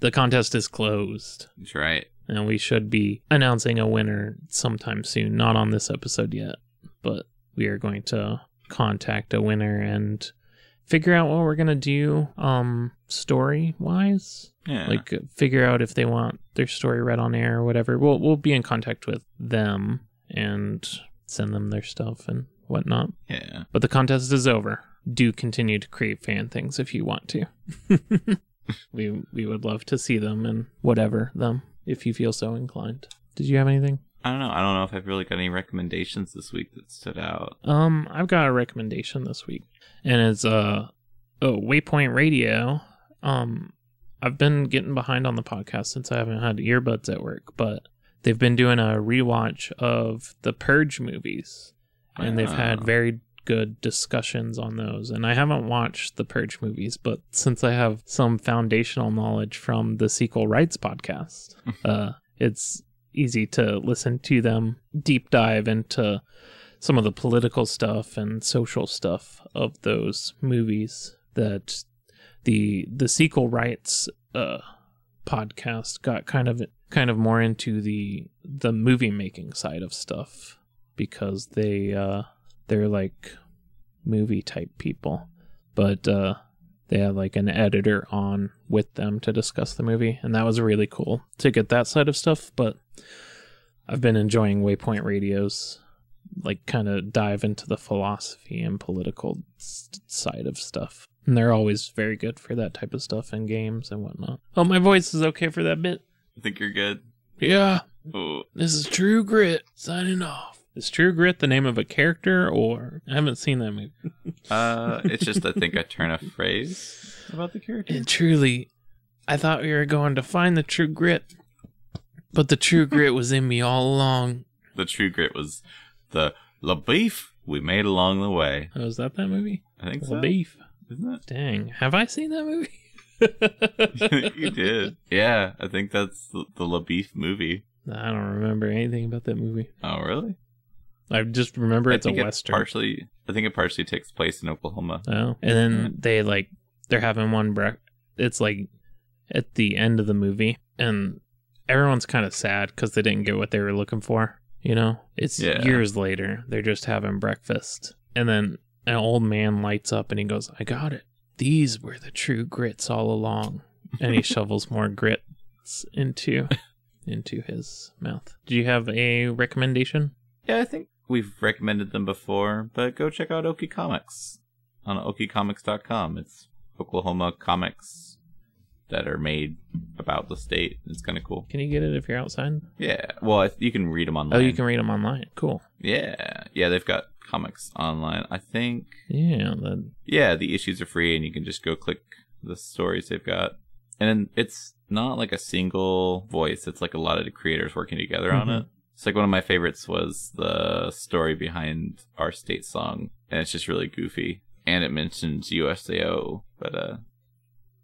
the contest is closed That's right. and we should be announcing a winner sometime soon. Not on this episode yet, but we are going to contact a winner and figure out what we're gonna do um story wise Yeah. like figure out if they want their story read on air or whatever we'll we'll be in contact with them and send them their stuff and whatnot yeah. but the contest is over do continue to create fan things if you want to we we would love to see them and whatever them if you feel so inclined did you have anything I don't know. I don't know if I've really got any recommendations this week that stood out. um i've got a recommendation this week and it's uh oh waypoint radio um i've been getting behind on the podcast since i haven't had earbuds at work but they've been doing a rewatch of the purge movies and they've had Ah. very good discussions on those. And I haven't watched the Purge movies, but since I have some foundational knowledge from the Sequel Rights podcast, uh, it's easy to listen to them deep dive into some of the political stuff and social stuff of those movies that the the sequel rights uh podcast got kind of kind of more into the the movie making side of stuff because they uh they're like movie type people. But uh they had like an editor on with them to discuss the movie and that was really cool to get that side of stuff but i've been enjoying waypoint radios like kind of dive into the philosophy and political side of stuff and they're always very good for that type of stuff in games and whatnot oh my voice is okay for that bit I think you're good. yeah Ooh. this is True Grit signing off. Is True Grit the name of a character, or I haven't seen that movie? Uh, it's just I think I turn a phrase about the character. And truly, I thought we were going to find the True Grit, but the True Grit was in me all along. The true grit was the LaBoeuf we made along the way. Oh, is that that movie? I think The so. Beef. Isn't Dang, have I seen that movie? you did. Yeah, I think that's the, the LaBoeuf movie. I don't remember anything about that movie. Oh, really? I just remember I it's a it western. partially. I think it partially takes place in Oklahoma. Oh, and then they like they're having one break. It's like at the end of the movie, and everyone's kind of sad because they didn't get what they were looking for. You know, it's Yeah. years later. They're just having breakfast, and then an old man lights up and he goes, "I got it. These were the true grits all along." And he shovels more grits into into his mouth. Do you have a recommendation? Yeah, I think we've recommended them before, but go check out Okie Comics on okiecomics.com. It's Oklahoma comics that are made about the state. It's kind of cool. Can you get it if you're outside? Yeah, well, I- you can read them online. Oh, you can read them online. Cool. Yeah, yeah, they've got comics online. I think. Yeah, that Yeah, the issues are free, and you can just go click the stories they've got. And it's not like a single voice; it's like a lot of the creators working together on Mhm. it. It's like one of my favorites was the story behind our state song, and it's just really goofy. And it mentions USAO, but uh,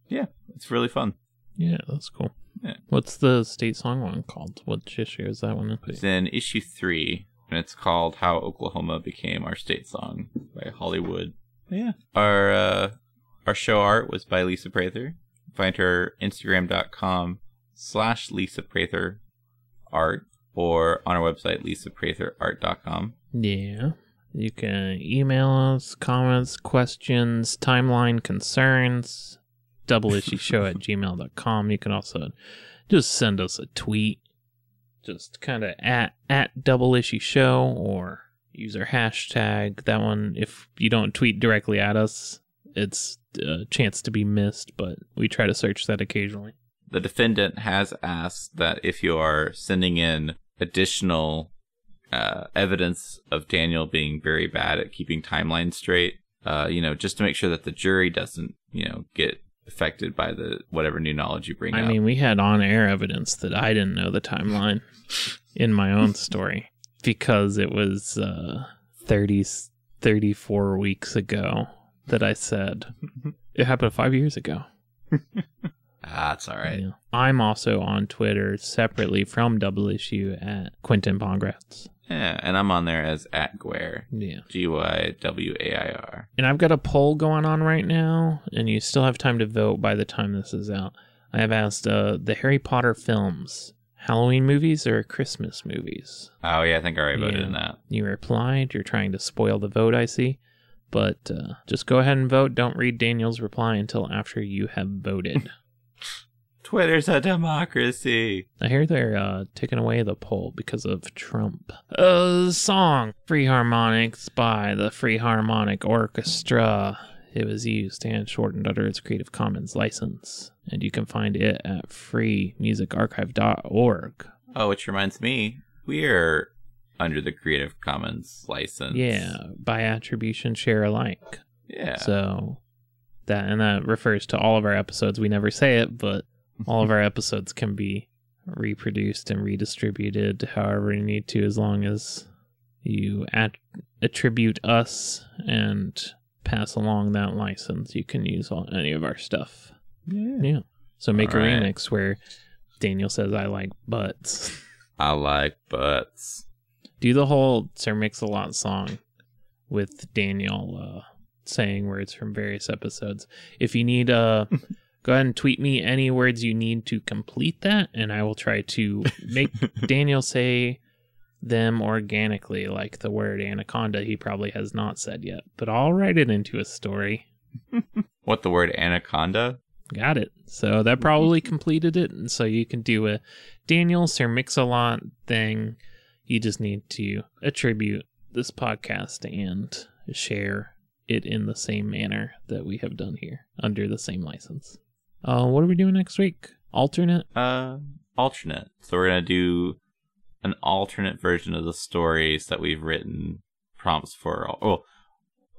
yeah, it's really fun. Yeah, that's cool. Yeah. What's the state song one called? What issue is that one? in? It's in issue three, and it's called "How Oklahoma Became Our State Song" by Hollywood. Yeah, our uh, our show art was by Lisa Prather. Find her Instagram.com slash Lisa Prather art or on our website lisapratherart.com. Yeah. You can email us comments, questions, timeline concerns, double issue show at gmail.com. You can also just send us a tweet. Just kind of at at double issue show or use our hashtag. That one, if you don't tweet directly at us, it's a chance to be missed, but we try to search that occasionally. The defendant has asked that if you are sending in additional uh, evidence of Daniel being very bad at keeping timelines straight, uh, you know, just to make sure that the jury doesn't, you know, get affected by the whatever new knowledge you bring in. I up. mean, we had on air evidence that I didn't know the timeline in my own story because it was uh, 30, 34 weeks ago that I said it happened five years ago. Ah, that's all right. Yeah. I'm also on Twitter separately from Double Issue at Quentin Pongratz. Yeah, and I'm on there as at Gywair. Yeah. G Y W A I R. And I've got a poll going on right now, and you still have time to vote by the time this is out. I have asked uh, the Harry Potter films Halloween movies or Christmas movies? Oh yeah, I think I already voted Yeah. in that. You replied. You're trying to spoil the vote, I see. But uh, just go ahead and vote. Don't read Daniel's reply until after you have voted. Twitter's a democracy. I hear they're uh, taking away the poll because of Trump. A song Free Harmonics by the Free Harmonic Orchestra. It was used and shortened under its Creative Commons license, and you can find it at freemusicarchive.org. Oh, which reminds me, we're under the Creative Commons license. Yeah, by attribution, share alike. Yeah. So that and that refers to all of our episodes. We never say it, but all of our episodes can be reproduced and redistributed however you need to, as long as you at- attribute us and pass along that license. You can use all, any of our stuff. yeah. Yeah. So make All a right. remix where Daniel says, "I like butts." I like butts. Do the whole Sir Mix-a-Lot song with Daniel uh, saying words from various episodes. If you need, uh, go ahead and tweet me any words you need to complete that, and I will try to make Daniel say them organically, like the word anaconda he probably has not said yet. But I'll write it into a story. What the word anaconda? Got it. So that probably completed it. And so you can do a Daniel Sir Mix-a-Lot thing. You just need to attribute this podcast and share it in the same manner that we have done here under the same license. Uh, what are we doing next week? Alternate? Uh, alternate. So we're gonna do an alternate version of the stories that we've written prompts for. Well,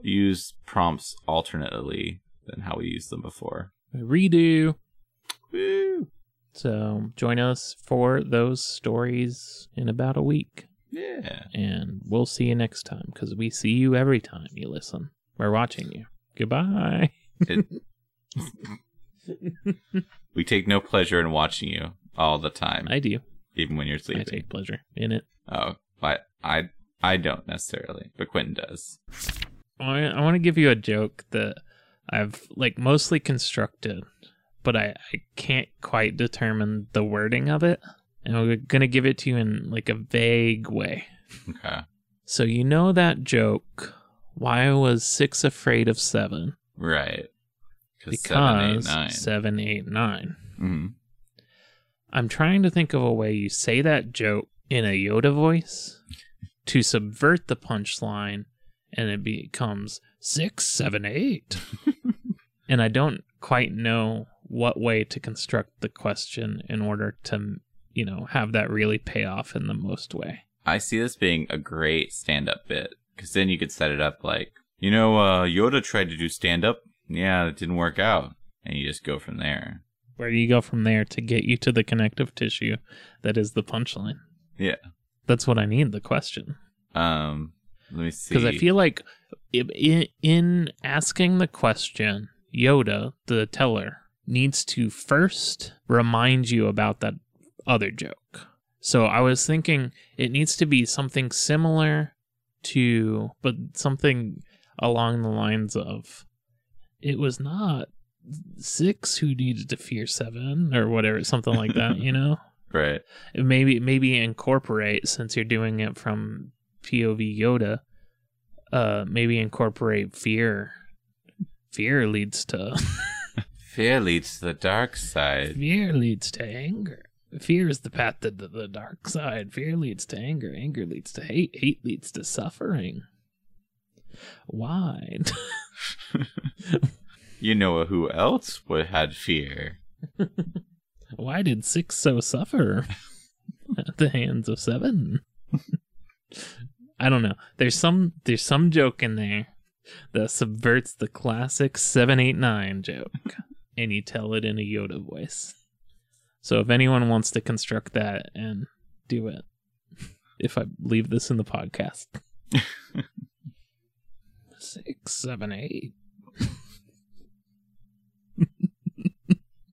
use prompts alternately than how we used them before. Redo. Woo! So join us for those stories in about a week. Yeah. And we'll see you next time because we see you every time you listen. We're watching you. Goodbye. It, we take no pleasure in watching you all the time, I do. even when you're sleeping. I take pleasure in it. Oh, but I I don't necessarily, but Quentin does. I, I want to give you a joke that I've like mostly constructed, but I, I can't quite determine the wording of it. And I'm gonna give it to you in like a vague way. Okay. So you know that joke. Why was six afraid of seven? Right. Because seven, eight, nine. seven, eight, nine. Mhm. I'm trying to think of a way you say that joke in a Yoda voice to subvert the punchline and it becomes six, seven, eight. and I don't quite know what way to construct the question in order to, you know, have that really pay off in the most way. I see this being a great stand-up bit because then you could set it up like, you know, uh, Yoda tried to do stand-up. Yeah, it didn't work out, and you just go from there. Where do you go from there to get you to the connective tissue that is the punchline? Yeah. That's what I need, the question. Um, let me see. because I feel like in, in asking the question, Yoda, the teller, needs to first remind you about that other joke. So I was thinking it needs to be something similar to, but something along the lines of, it was not six who needed to fear seven or whatever, something like that, you know? right. maybe maybe incorporate since you're doing it from POV Yoda, uh maybe incorporate fear. Fear leads to Fear leads to the dark side. fear leads to anger. Fear is the path to the, the dark side. Fear leads to anger. Anger leads to hate. Hate leads to suffering. Why? You know who else would had fear? Why did six so suffer at the hands of seven? I don't know. There's some there's some joke in there that subverts the classic seven eight nine joke, and you tell it in a Yoda voice. So if anyone wants to construct that and do it, if I leave this in the podcast, six seven eight.